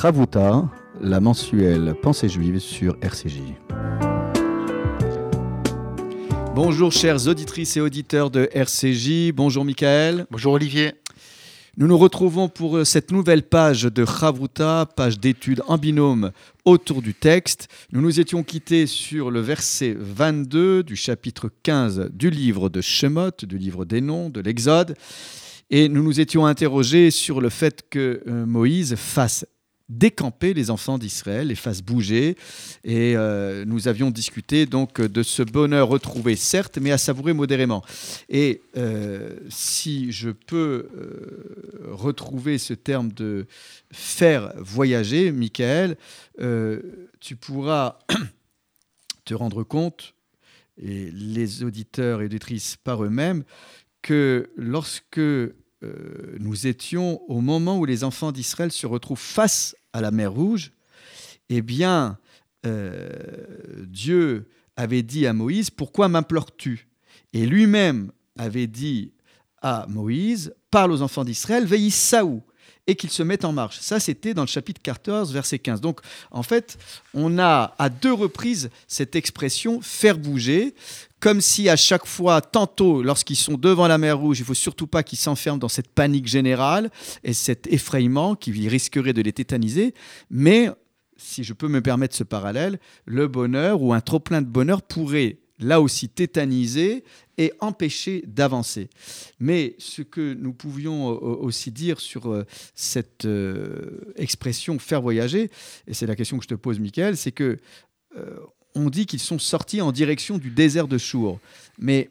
Ravuta, la mensuelle Pensée juive sur RCJ. Bonjour chères auditrices et auditeurs de RCJ, bonjour Michael. Bonjour Olivier. Nous nous retrouvons pour euh, cette nouvelle page de Chavruta, page d'études en binôme autour du texte. Nous nous étions quittés sur le verset 22 du chapitre 15 du livre de Shemot, du livre des noms, de l'Exode. Et nous nous étions interrogés sur le fait que euh, Moïse fasse décamper les enfants d'Israël, les fasse bouger. Et euh, nous avions discuté donc de ce bonheur retrouvé, certes, mais à savourer modérément. Et euh, si je peux euh, retrouver ce terme de faire voyager, Michael, tu pourras te rendre compte, et les auditeurs et auditrices par eux-mêmes, que lorsque nous étions au moment où les enfants d'Israël se retrouvent face à la mer Rouge, eh bien, euh, Dieu avait dit à Moïse, pourquoi m'implores-tu? Et lui-même avait dit à Moïse, parle aux enfants d'Israël, veille Saou et qu'ils se mettent en marche. Ça, c'était dans le chapitre 14, verset 15. Donc, en fait, on a à deux reprises cette expression faire bouger, comme si à chaque fois, tantôt, lorsqu'ils sont devant la mer Rouge, il faut surtout pas qu'ils s'enferment dans cette panique générale et cet effrayement qui risquerait de les tétaniser, mais si je peux me permettre ce parallèle, le bonheur ou un trop-plein de bonheur pourrait là aussi tétaniser et empêcher d'avancer. Mais ce que nous pouvions aussi dire sur euh, cette euh, expression faire voyager, et c'est la question que je te pose, Michael, c'est que euh, on dit qu'ils sont sortis en direction du désert de Chour. Mais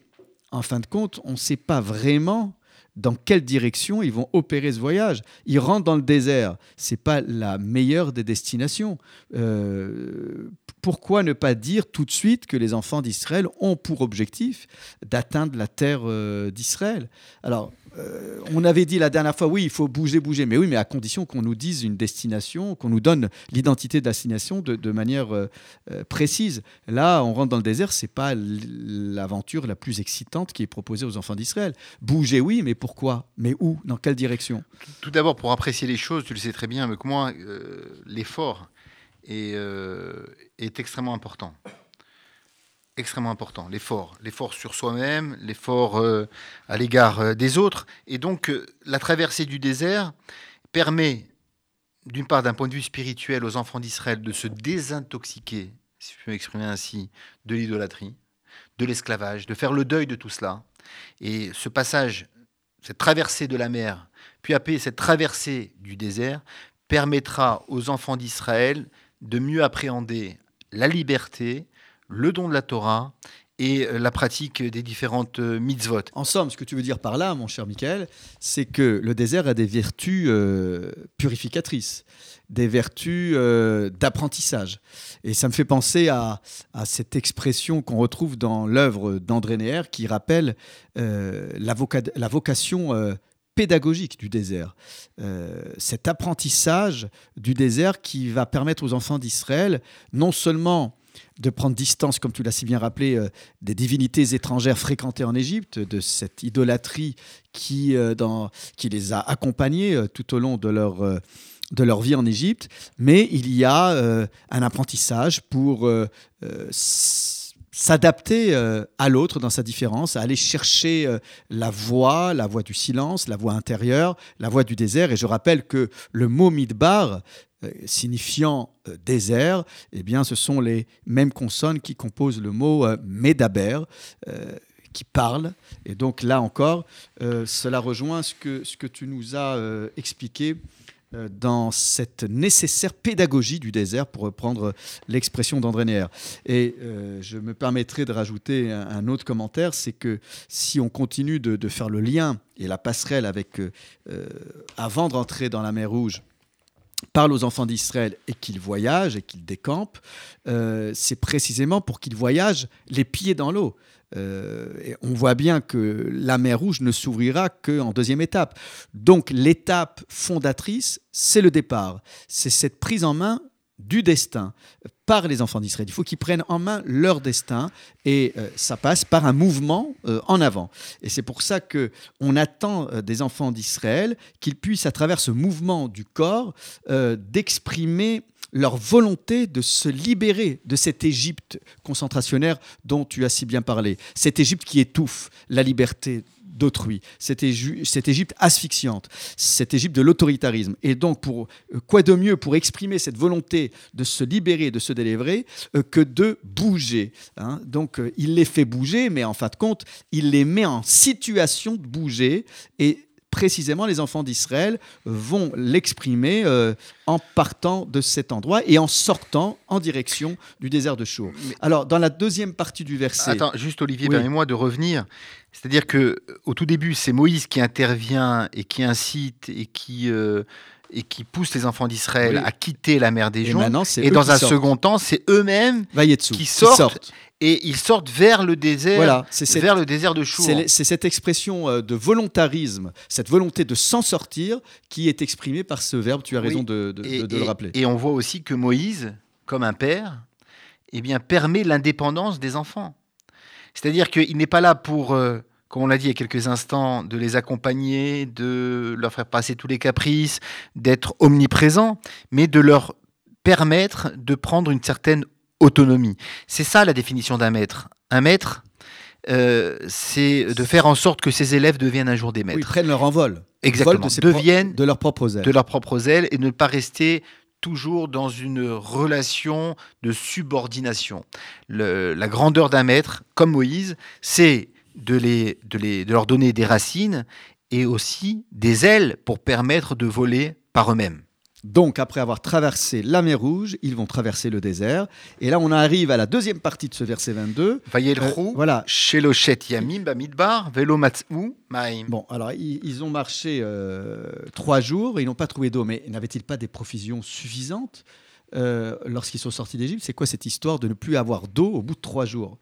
en fin de compte, on ne sait pas vraiment dans quelle direction ils vont opérer ce voyage. Ils rentrent dans le désert. C'est pas la meilleure des destinations. Euh, pourquoi ne pas dire tout de suite que les enfants d'Israël ont pour objectif d'atteindre la terre euh, d'Israël? Alors, euh, on avait dit la dernière fois, oui, il faut bouger, bouger, mais oui, mais à condition qu'on nous dise une destination, qu'on nous donne l'identité de la destination de, manière euh, euh, précise. Là, on rentre dans le désert, c'est pas l'aventure la plus excitante qui est proposée aux enfants d'Israël. Bouger, oui, mais pourquoi? Mais où? Dans quelle direction? Tout d'abord, pour apprécier les choses, tu le sais très bien avec moi, l'effort est, est extrêmement important extrêmement important, l'effort, l'effort sur soi-même, l'effort euh, à l'égard euh, des autres. Et donc euh, la traversée du désert permet, d'une part d'un point de vue spirituel, aux enfants d'Israël de se désintoxiquer, si je peux m'exprimer ainsi, de l'idolâtrie, de l'esclavage, de faire le deuil de tout cela. Et ce passage, cette traversée de la mer, puis après cette traversée du désert, permettra aux enfants d'Israël de mieux appréhender la liberté, le don de la Torah et euh, la pratique des différentes euh, mitzvot. En somme, ce que tu veux dire par là, mon cher Michael, c'est que le désert a des vertus euh, purificatrices, des vertus d'apprentissage. Et ça me fait penser à, cette expression qu'on retrouve dans l'œuvre d'André Neher qui rappelle la, la, vocation pédagogique du désert. cet apprentissage du désert qui va permettre aux enfants d'Israël non seulement de prendre distance, comme tu l'as si bien rappelé, euh, des divinités étrangères fréquentées en Égypte, de cette idolâtrie qui, euh, les a accompagnés euh, tout au long de leur, vie en Égypte. Mais il y a un apprentissage pour s'adapter à l'autre dans sa différence, à aller chercher la voie, la voie du silence, la voie intérieure, la voie du désert. Et je rappelle que le mot midbar signifiant euh, désert, eh bien, ce sont les mêmes consonnes qui composent le mot euh, médaber, qui parle. Et donc là encore, cela rejoint ce que, ce que tu nous as expliqué dans cette nécessaire pédagogie du désert, pour reprendre l'expression d'André Neher. Et je me permettrai de rajouter un, autre commentaire, c'est que si on continue de, de, faire le lien et la passerelle avec, avant de rentrer dans la mer Rouge, parle aux enfants d'Israël et qu'ils voyagent et qu'ils décampent, euh, c'est précisément pour qu'ils voyagent les pieds dans l'eau. Euh, on voit bien que la mer Rouge ne s'ouvrira qu'en deuxième étape. Donc l'étape fondatrice, c'est le départ. C'est cette prise en main du destin par les enfants d'Israël. Il faut qu'ils prennent en main leur destin et euh, ça passe par un mouvement euh, en avant. Et c'est pour ça que on attend euh, des enfants d'Israël qu'ils puissent, à travers ce mouvement du corps, d'exprimer leur volonté de se libérer de cette Égypte concentrationnaire dont tu as si bien parlé. Cette Égypte qui étouffe la liberté d'autrui, cette, Égypte asphyxiante, cette Égypte de l'autoritarisme. Et donc, pour, euh, quoi de mieux pour exprimer cette volonté de se libérer, de se délivrer, euh, que de bouger hein? Donc, euh, il les fait bouger, mais en fin de compte, il les met en situation de bouger. Et précisément, les enfants d'Israël vont l'exprimer en partant de cet endroit et en sortant en direction du désert de Chour. Alors, dans la deuxième partie du verset. Attends, juste Olivier, permets-moi de revenir. C'est-à-dire que au tout début, c'est Moïse qui intervient et qui incite et qui euh, et qui pousse les enfants d'Israël à quitter la mer des Joncs. Et, dans un second temps, c'est eux-mêmes qui sortent, et ils sortent vers le désert, voilà, vers le désert de Chour. C'est cette expression euh, de volontarisme, cette volonté de s'en sortir, qui est exprimée par ce verbe. Tu as raison de, le rappeler. Et on voit aussi que Moïse, comme un père, eh bien, permet l'indépendance des enfants. C'est-à-dire qu'il n'est pas là pour, euh, comme on l'a dit il y a quelques instants, de les accompagner, de leur faire passer tous les caprices, d'être omniprésent, mais de leur permettre de prendre une certaine autonomie. C'est ça la définition d'un maître. Un maître, euh, c'est de faire en sorte que ses élèves deviennent un jour des maîtres. ils prennent leur envol. Exactement. De deviennent de leurs propres ailes. De leurs propres ailes et ne pas rester toujours dans une relation de subordination. la grandeur d'un maître, comme Moïse, c'est de, les, de, les, de leur donner des racines et aussi des ailes pour permettre de voler par eux-mêmes. Donc, après avoir traversé la mer Rouge, ils vont traverser le désert. Et là, on arrive à la deuxième partie de ce verset 22. Euh, voilà. Shelochet Yamim Bamidbar, Velo Maim. Bon, alors, ils, ont marché euh, trois jours et ils n'ont pas trouvé d'eau. Mais n'avaient-ils pas des provisions suffisantes euh, lorsqu'ils sont sortis d'Égypte? C'est quoi cette histoire de ne plus avoir d'eau au bout de trois jours?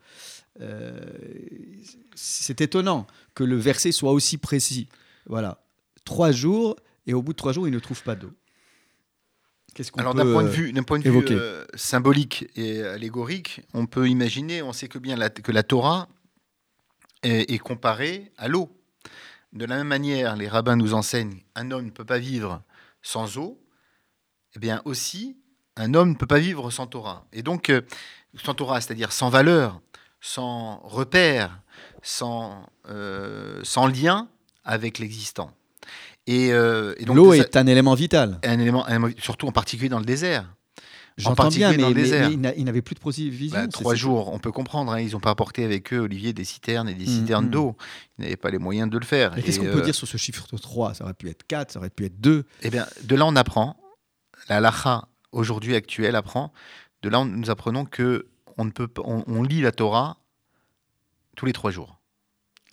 C'est étonnant que le verset soit aussi précis. Voilà. Trois jours, et au bout de trois jours, ils ne trouvent pas d'eau. Alors d'un point de vue, d'un point de vue euh, symbolique et allégorique, on peut imaginer, on sait que bien que la Torah est, comparée à l'eau. De la même manière, les rabbins nous enseignent un homme ne peut pas vivre sans eau. Eh bien aussi, un homme ne peut pas vivre sans Torah. Et donc, euh, sans Torah, c'est-à-dire sans valeur, sans repère, sans, euh, sans lien avec l'existant. Euh, et, donc, l'eau est un élément vital. Un élément, surtout en particulier dans le désert. J'entends bien, mais, mais, ils n'avaient plus de provisions. Bah, trois jours, on peut comprendre. Hein, ils n'ont pas apporté avec eux, Olivier, des citernes et des mm, citernes mm. d'eau. Ils n'avaient pas les moyens de le faire. qu'est-ce qu'on peut euh, dire sur ce chiffre 3 Ça aurait pu être 4, ça aurait pu être 2. Eh bien, de là, on apprend. La lacha, aujourd'hui actuelle, apprend. De là, nous apprenons que on, ne peut, on lit la Torah tous les trois jours.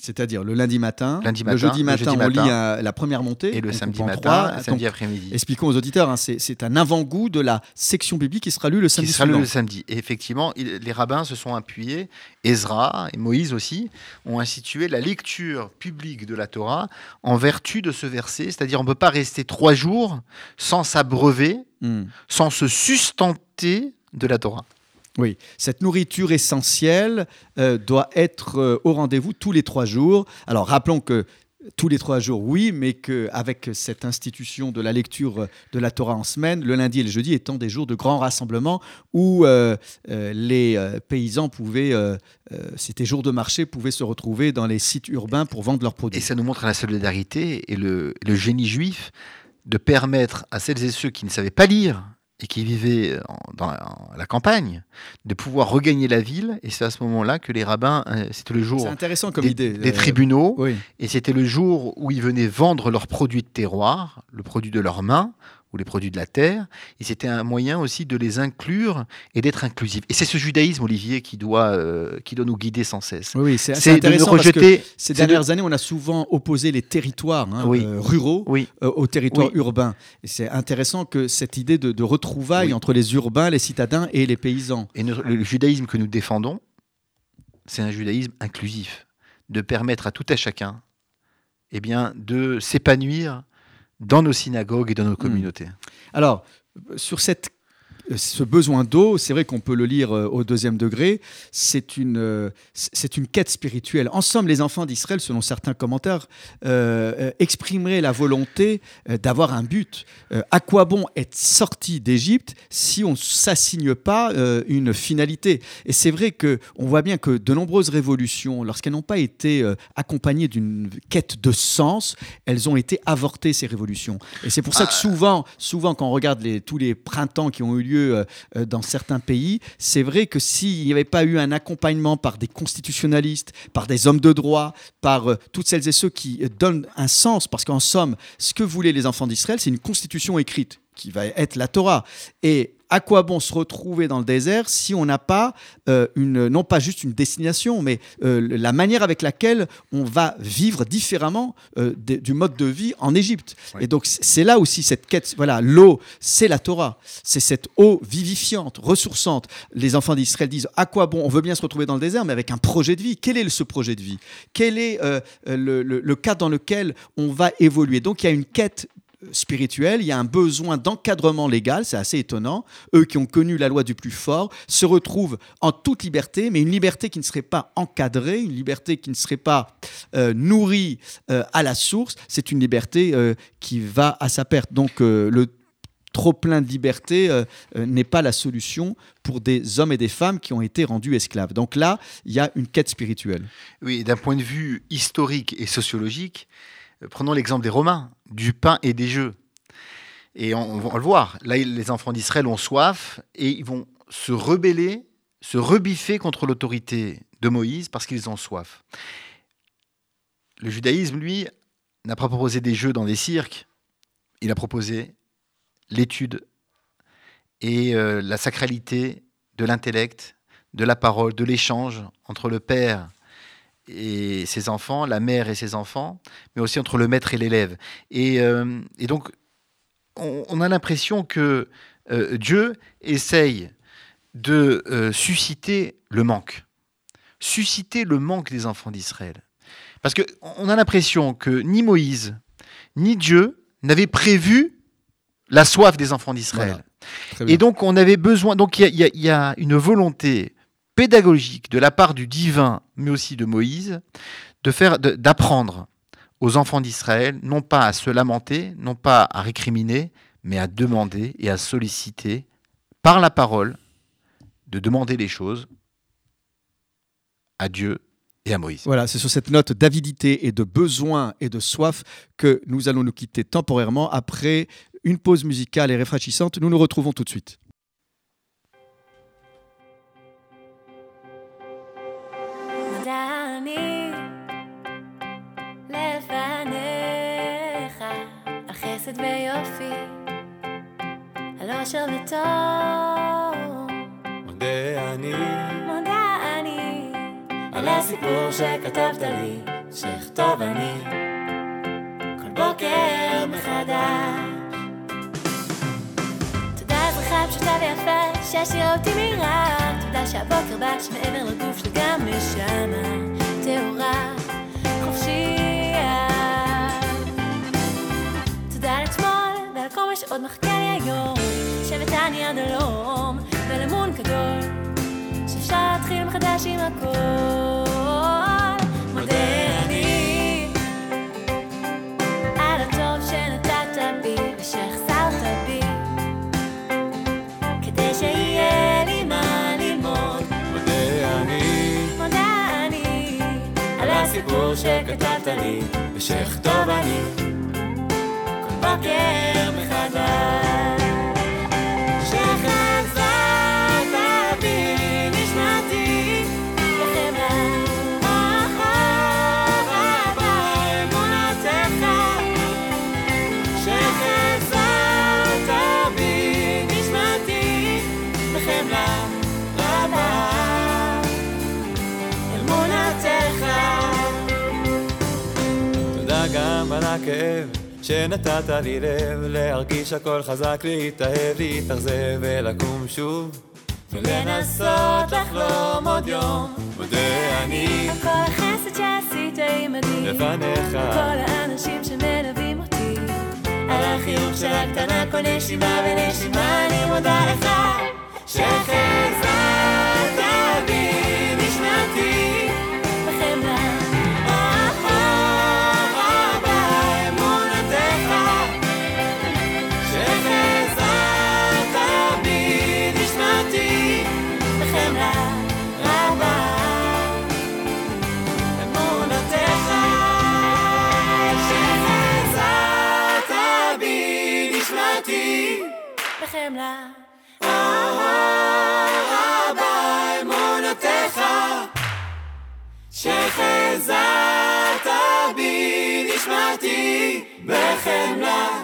C'est-à-dire le lundi matin, le jeudi matin, on lit la première montée. Et le samedi matin, samedi après-midi. Expliquons aux auditeurs, hein, c'est un avant-goût de la section biblique qui sera lue le samedi Qui sera lue le samedi. Et effectivement, les rabbins se sont appuyés, Ezra et Moïse aussi, ont institué la lecture publique de la Torah en vertu de ce verset. C'est-à-dire, on ne peut pas rester trois jours sans s'abreuver, hmm. sans se sustenter de la Torah. Oui, cette nourriture essentielle euh, doit être euh, au rendez-vous tous les trois jours. Alors rappelons que tous les trois jours, oui, mais qu'avec cette institution de la lecture de la Torah en semaine, le lundi et le jeudi étant des jours de grands rassemblements où euh, les paysans pouvaient, c'était jour de marché, pouvaient se retrouver dans les sites urbains pour vendre leurs produits. Et ça nous montre la solidarité et le génie juif de permettre à celles et ceux qui ne savaient pas lire et qui vivaient dans la, campagne, de pouvoir regagner la ville. Et c'est à ce moment-là que les rabbins, euh, c'était le jour intéressant comme des, idée, des euh, tribunaux, et c'était le jour où ils venaient vendre leurs produits de terroir, le produit de leurs mains, ou les produits de la terre. Et c'était un moyen aussi de les inclure et d'être inclusif. Et c'est ce judaïsme, Olivier, qui doit, euh, qui doit nous guider sans cesse. Oui, c'est intéressant rejeter, parce que ces dernières années, on a souvent opposé les territoires hein, euh, ruraux euh, aux territoires urbains. Et c'est intéressant que cette idée de, de retrouvailles entre les urbains, les citadins et les paysans. Et le judaïsme que nous défendons, c'est un judaïsme inclusif, de permettre à tout à chacun eh bien, de s'épanouir dans nos synagogues et dans nos hmm. communautés. Alors, sur cette ce besoin d'eau, c'est vrai qu'on peut le lire au deuxième degré, c'est une, c'est une quête spirituelle. En somme, les enfants d'Israël, selon certains commentaires, exprimeraient la volonté d'avoir un but. à quoi bon être sorti d'Égypte si on ne s'assigne pas une finalité? Et c'est vrai qu'on voit bien que de nombreuses révolutions, lorsqu'elles n'ont pas été accompagnées d'une quête de sens, elles ont été avortées, ces révolutions. Et c'est pour ça que ah. souvent, souvent quand on regarde les, tous les printemps qui ont eu lieu euh, euh, dans certains pays, c'est vrai que s'il n'y avait pas eu un accompagnement par des constitutionnalistes, par des hommes de droit, par euh, toutes celles et ceux qui donnent un sens, parce qu'en somme, ce que voulaient les enfants d'Israël, c'est une constitution écrite qui va être la Torah. Et à quoi bon se retrouver dans le désert si on n'a pas euh, une, non pas juste une destination, mais euh, la manière avec laquelle on va vivre différemment euh, du mode de vie en Égypte. Et donc c'est là aussi cette quête. Voilà, l'eau, c'est la Torah, c'est cette eau vivifiante, ressourçante. Les enfants d'Israël disent à quoi bon On veut bien se retrouver dans le désert, mais avec un projet de vie. Quel est ce projet de vie? Quel est le, le cadre dans lequel on va évoluer? Donc il y a une quête spirituel, il y a un besoin d'encadrement légal, c'est assez étonnant. Eux qui ont connu la loi du plus fort se retrouvent en toute liberté, mais une liberté qui ne serait pas encadrée, une liberté qui ne serait pas euh, nourrie euh, à la source, c'est une liberté euh, qui va à sa perte. Donc le trop plein de liberté n'est pas la solution pour des hommes et des femmes qui ont été rendus esclaves. Donc là, il y a une quête spirituelle. Oui, d'un point de vue historique et sociologique, prenons l'exemple des Romains du pain et des jeux. Et on, va le voir. Là, les enfants d'Israël ont soif et ils vont se rebeller, se rebiffer contre l'autorité de Moïse parce qu'ils ont soif. Le judaïsme, lui, n'a pas proposé des jeux dans des cirques. Il a proposé l'étude et euh, la sacralité de l'intellect, de la parole, de l'échange entre le Père et ses enfants, la mère et ses enfants, mais aussi entre le maître et l'élève. Et, euh, donc, on, a l'impression que euh, Dieu essaye de euh, susciter le manque, susciter le manque des enfants d'Israël. Parce qu'on a l'impression que ni Moïse, ni Dieu n'avaient prévu la soif des enfants d'Israël. Et donc, on avait besoin. Donc, il y, a une volonté pédagogique de la part du divin, mais aussi de Moïse, de faire, d'apprendre aux enfants d'Israël, non pas à se lamenter, non pas à récriminer, mais à demander et à solliciter par la parole, de demander les choses à Dieu et à Moïse. Voilà, c'est sur cette note d'avidité et de besoin et de soif que nous allons nous quitter temporairement après une pause musicale et rafraîchissante. Nous nous retrouvons tout de suite. חסד ויופי, על אושר וטוב. מודה אני, מודה אני, על הסיפור שכתבת לי, שאכתוב אני, כל בוקר מחדש. תודה אזרחה פשוטה ויפה, שהשאירה אותי מהירה, תודה שהבוקר בא שמעבר לגוף שלי גם נשמה. טהורה, אני עד הלום ולמון גדול שאפשר להתחיל מחדש עם הכל. מודה אני על הטוב שנתת בי ושהחסרת בי כדי שיהיה לי מה ללמוד. מודה אני מודה אני על הסיפור שכתבת לי ושאכתוב אני בוקר מחדש הכאב שנתת לי לב להרגיש הכל חזק, להתאהב, להתאכזב ולקום שוב. ולנסות לחלום עוד יום. מודה אני. על כל החסד שעשית עימדי לפניך. על כל האנשים שמלווים אותי. על החיוך של הקטנה כל נשימה ונשימה אני מודה לך שחזרת אותי בחמלה. אבא אמונותיך שחזרת בי נשמעתי בחמלה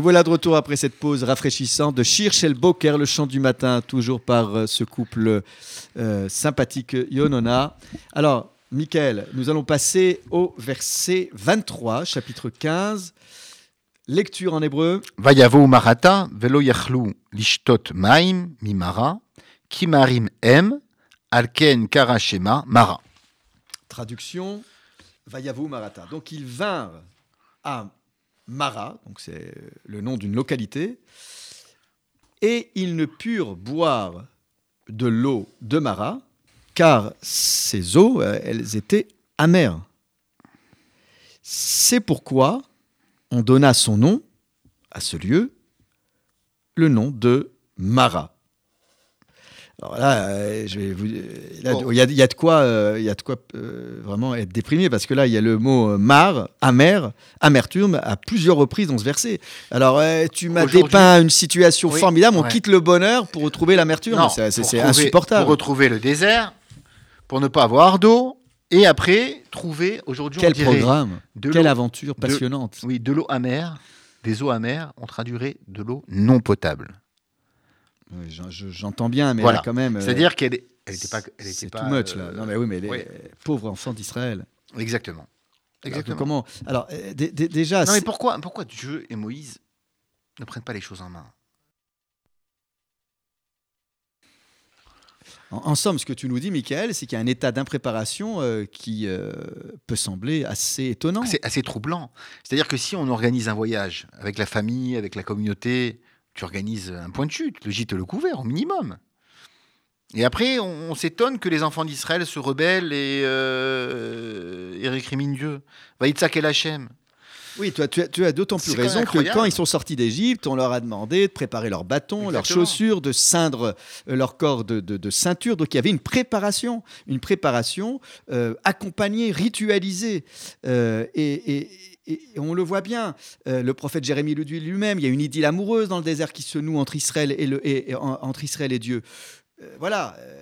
Nous voilà de retour après cette pause rafraîchissante de Schirchel Boker, le chant du matin, toujours par euh, ce couple euh, sympathique Yonona. Alors, Michael, nous allons passer au verset 23, chapitre 15. Lecture en hébreu. Vayavo marata velo lishtot maim mimara kimarim em alken karashema mara. Traduction Vayavo marata. Donc ils vinrent à Mara, donc c'est le nom d'une localité, et ils ne purent boire de l'eau de Mara, car ces eaux, euh, elles étaient amères. C'est pourquoi on donna son nom à ce lieu, le nom de Mara. Alors là, euh, je vais vous, là, Bon. il y, a- il y a de quoi, euh, y a de quoi euh, vraiment être déprimé parce que là, il y a le mot euh, mar, amer, amertume à plusieurs reprises dans ce verset. Alors, euh, tu m'as dépeint une situation Oui, formidable. On ouais. quitte le bonheur pour retrouver l'amertume. C'est- insupportable. Pour retrouver le désert, pour ne pas avoir d'eau, et après trouver, aujourd'hui on Quel dirait programme, de quelle aventure de- passionnante. Oui, de l'eau amère, des eaux amères, on traduirait de l'eau non potable. Oui, J'entends bien, mais Voilà. là, quand même. euh, C'est-à-dire qu'elle n'était pas... Elle était c'est pas too much là. euh, Non mais oui, mais les pauvres enfants d'Israël. Exactement. Exactement. Comment Alors euh, dé- dé- déjà, Non mais pourquoi, pourquoi Dieu et Moïse ne prennent pas les choses en main? En, en somme, ce que tu nous dis, Michael, c'est qu'il y a un état d'impréparation euh, qui euh, peut sembler assez étonnant. C'est assez troublant. C'est-à-dire que si on organise un voyage avec la famille, avec la communauté, tu organises un point de chute, le gîte, le couvert, au minimum. Et après, on, on s'étonne que les enfants d'Israël se rebellent et, euh, et récriminent Dieu. Et Hachem. Oui, tu as, tu as- tu as d'autant plus raison que quand ils sont sortis d'Égypte, on leur a demandé de préparer leurs bâtons, leurs chaussures, de ceindre euh, leur corps de, de- de ceinture. Donc il y avait une préparation, une préparation euh, accompagnée, ritualisée. Euh, et, et- et on le voit bien, euh, le prophète Jérémie le dit lui-même, il y a une idylle amoureuse dans le désert qui se noue entre Israël et, le, et- et- en- entre Israël et Dieu. Euh, voilà, euh,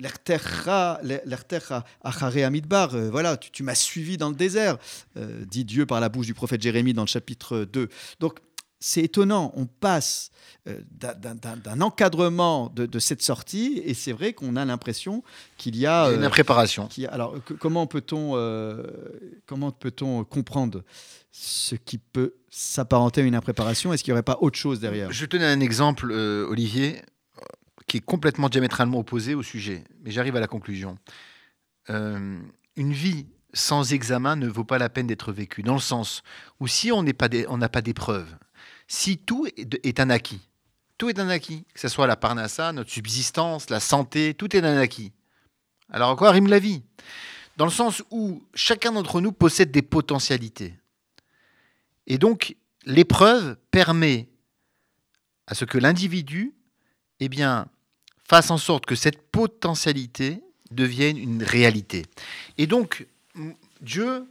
l'erterra, l'erterra achare amidbar, euh, voilà, tu, tu m'as suivi dans le désert, euh, dit Dieu par la bouche du prophète Jérémie dans le chapitre 2. Donc, c'est étonnant, on passe euh, d'un- encadrement de, de cette sortie, et c'est vrai qu'on a l'impression qu'il y a... Une impréparation. alors, que- comment peut-on euh, comment peut-on comprendre ce qui peut s'apparenter à une impréparation? Est-ce qu'il n'y aurait pas autre chose derrière? Je te donne un exemple, euh, Olivier, euh, qui est complètement diamétralement opposé au sujet, mais j'arrive à la conclusion. Euh, une vie sans examen ne vaut pas la peine d'être vécue, dans le sens où si on n'a pas d'épreuve, si tout est, un acquis, tout est un acquis, que ce soit la parnassa, notre subsistance, la santé, tout est un acquis. Alors encore rime la vie, dans le sens où chacun d'entre nous possède des potentialités. Et donc, l'épreuve permet à ce que l'individu eh bien, fasse en sorte que cette potentialité devienne une réalité. Et donc, Dieu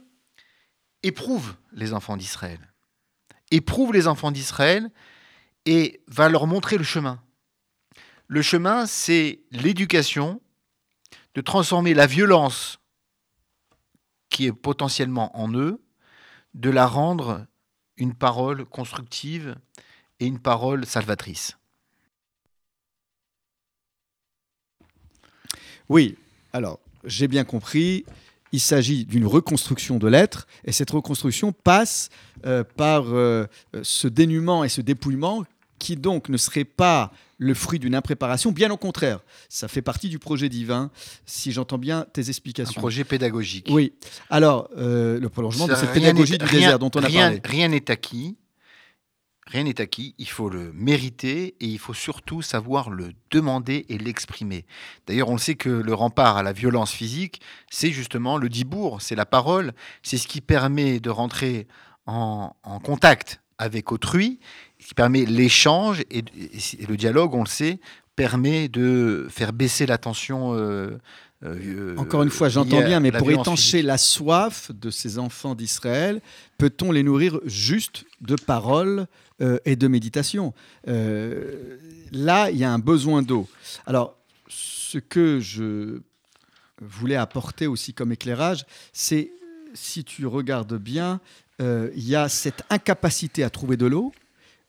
éprouve les enfants d'Israël. Éprouve les enfants d'Israël et va leur montrer le chemin. Le chemin, c'est l'éducation, de transformer la violence qui est potentiellement en eux, de la rendre une parole constructive et une parole salvatrice. Oui, alors j'ai bien compris. Il s'agit d'une reconstruction de l'être, et cette reconstruction passe euh, par euh, ce dénuement et ce dépouillement qui donc ne serait pas le fruit d'une impréparation, bien au contraire. Ça fait partie du projet divin, si j'entends bien tes Un explications. projet pédagogique. Oui. Alors, euh, le prolongement de cette pédagogie du rien- désert dont on a rien- parlé. Rien n'est acquis. Rien n'est acquis. Il faut le mériter et il faut surtout savoir le demander et l'exprimer. D'ailleurs, on sait que le rempart à la violence physique, c'est justement le dibourg, c'est la parole. C'est ce qui permet de rentrer en, contact avec autrui, qui permet l'échange et, et le dialogue, on le sait, permet de faire baisser la tension. euh, euh, Encore une fois, j'entends bien, mais pour étancher physique. la soif de ces enfants d'Israël, peut-on les nourrir juste de paroles euh, et de méditation? Euh, Là, il y a un besoin d'eau. Alors, ce que je voulais apporter aussi comme éclairage, c'est, si tu regardes bien, euh, il y a cette incapacité à trouver de l'eau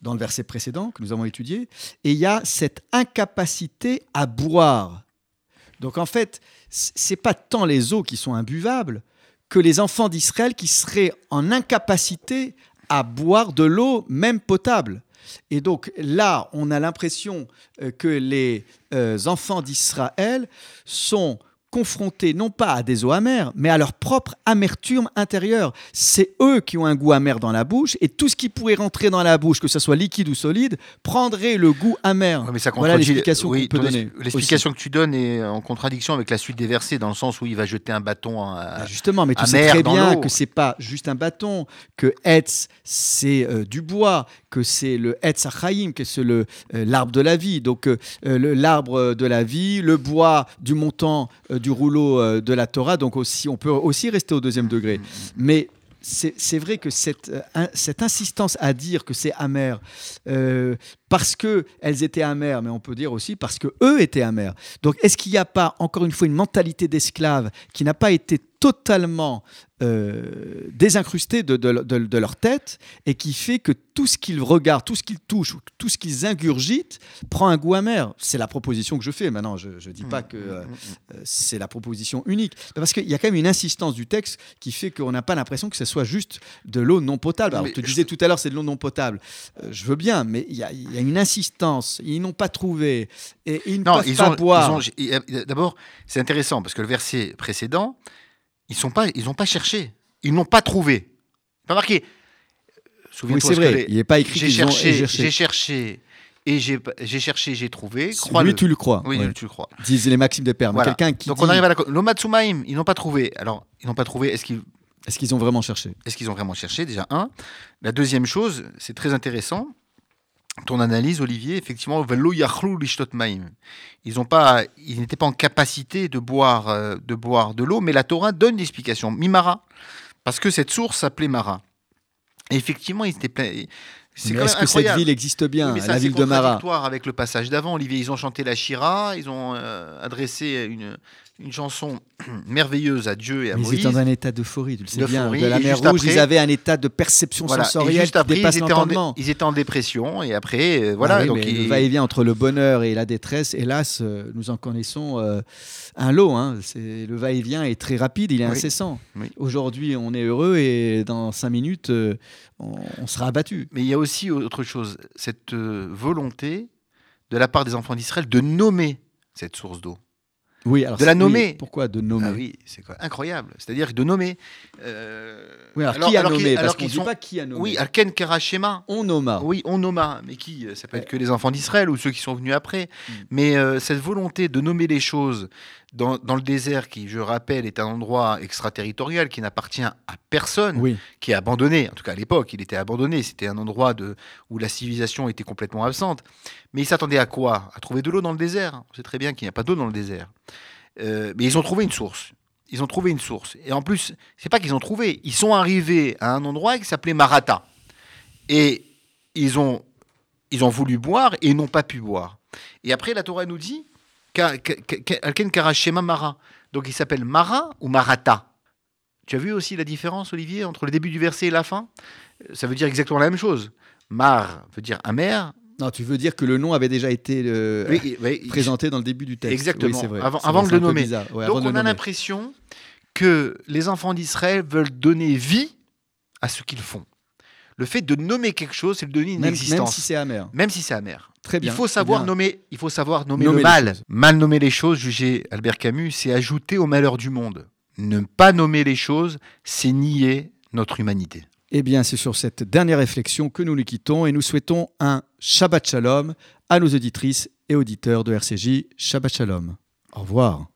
dans le verset précédent que nous avons étudié, et il y a cette incapacité à boire. Donc en fait, c- c'est pas tant les eaux qui sont imbuvables que les enfants d'Israël qui seraient en incapacité à boire de l'eau même potable. Et donc là, on a l'impression euh, que les euh, enfants d'Israël sont confrontés non pas à des eaux amères, mais à leur propre amertume intérieure. C'est eux qui ont un goût amer dans la bouche, et tout ce qui pourrait rentrer dans la bouche, que ce soit liquide ou solide, prendrait le goût amer. Ouais, mais ça Voilà l'explication oui, qu'on peut donner. ex- L'explication que tu donnes est en contradiction avec la suite des versets, dans le sens où il va jeter un bâton à. Ah, Justement, mais tu sais très bien que c'est pas juste un bâton, que Etz, c'est euh, du bois, que c'est le Etz Achaim, que c'est euh, l'arbre de la vie. Donc, euh, l'arbre de la vie, le bois du montant du rouleau euh, de la Torah. Donc, aussi, on peut aussi rester au deuxième degré. Mais c'est vrai que cette, euh, cette insistance à dire que c'est amer, euh, parce que elles étaient amères, mais on peut dire aussi parce que eux étaient amers. Donc, est-ce qu'il n'y a pas, encore une fois, une mentalité d'esclave qui n'a pas été totalement euh, désincrustée de, de- de- de leur tête et qui fait que tout ce qu'ils regardent, tout ce qu'ils touchent, tout ce qu'ils ingurgitent prend un goût amer? C'est la proposition que je fais. Maintenant, je ne dis pas que euh, euh, c'est la proposition unique. Parce qu'il y a quand même une insistance du texte qui fait qu'on n'a pas l'impression que ce soit juste de l'eau non potable. Alors, Mais tu je- disais tout à l'heure, c'est de l'eau non potable. Euh, je veux bien, mais il y, a- il y a une insistance. Ils n'ont pas trouvé. Et ils ne Non, peuvent ils pas ont. boire. D'abord, c'est intéressant parce que le verset précédent, ils sont pas, ils n'ont pas cherché, ils n'ont pas trouvé. Pas marqué. oui, Souviens-toi c'est ce que vrai. Il n'est pas écrit J'ai cherché, j'ai cherché et j'ai cherché, j'ai trouvé. Lui, Crois-le. tu le crois. Oui, ouais. tu le crois. Disent les maximes des pères. Voilà. quelqu'un qui Donc dit, on arrive à la. L'Omatsumaim, ils n'ont pas trouvé. Alors, ils n'ont pas trouvé. Est-ce qu'ils est-ce qu'ils ont vraiment cherché? Est-ce qu'ils ont vraiment cherché? Déjà, un. La deuxième chose, c'est très intéressant. Ton analyse, Olivier, effectivement. Ils pas, ils n'étaient pas en capacité de boire, euh, de boire de l'eau, mais la Torah donne l'explication. Mimara, parce que cette source s'appelait Mara. Et effectivement, ils étaient pleins. C'est Mais Est-ce que cette ville existe bien, Oui, la ville de Mara? avec le passage d'avant, Olivier. Ils ont chanté la Shira, ils ont euh, adressé une, une chanson merveilleuse à Dieu et à Mais ils étaient dans un état d'euphorie, tu le sais bien. De la mer Rouge, après- ils avaient un état de perception Voilà. Sensorielle juste qui ils étaient, en, ils étaient en dépression et après, euh, voilà. Ah oui, donc Le va-et-vient entre le bonheur et la détresse, hélas, euh, nous en connaissons euh, un lot. hein. C'est- Le va-et-vient est très rapide, il est Oui. incessant. Oui. Aujourd'hui, on est heureux et dans cinq minutes, on, on sera abattu. Mais il y a aussi autre chose, cette volonté de la part des enfants d'Israël de nommer cette source d'eau. Oui, alors De la nommer. oui, pourquoi de nommer Ah oui, c'est quoi incroyable. C'est-à-dire de nommer. euh, Oui, alors, qui a nommé? Parce alors qu'on qu'ils ne sont- pas qui a nommé. Oui, Alken Kerashema. on nomma. Oui, on nomma. Mais qui Ça peut être que les enfants d'Israël ou ceux qui sont venus après. Mm. Mais euh, cette volonté de nommer les choses dans, dans le désert, qui, je rappelle, est un endroit extraterritorial qui n'appartient à personne, Oui, qui est abandonné. En tout cas, à l'époque, il était abandonné. C'était un endroit de, où la civilisation était complètement absente. Mais ils s'attendaient à quoi? À trouver de l'eau dans le désert. On sait très bien qu'il n'y a pas d'eau dans le désert. Euh, mais ils ont trouvé une source. Ils ont trouvé une source. Et en plus, c'est pas qu'ils ont trouvé. Ils sont arrivés à un endroit qui s'appelait Marata. Et ils ont ils ont voulu boire et n'ont pas pu boire. Et après, la Torah nous dit Alken Karashema Mara. Donc il s'appelle Mara ou Marata? Tu as vu aussi la différence, Olivier, entre le début du verset et la fin? Ça veut dire exactement la même chose. Mar veut dire amer. Non, tu veux dire que le nom avait déjà été euh, Oui, oui, présenté dans le début du texte. Exactement, Oui, vrai. avant- de le nommer. Ouais, Donc on a l'impression que les enfants d'Israël veulent donner vie à ce qu'ils font. Le fait de nommer quelque chose, c'est de donner une Même, existence. même si c'est amer. Même si c'est amer. Très bien. il faut savoir bien. nommer, il faut savoir nommer, Nommer le les mal. choses. Mal nommer les choses, juger Albert Camus, c'est ajouter au malheur du monde. Ne pas nommer les choses, c'est nier notre humanité. Eh bien, c'est sur cette dernière réflexion que nous nous quittons et nous souhaitons un Shabbat Shalom à nos auditrices et auditeurs de RCJ. Shabbat Shalom. Au revoir.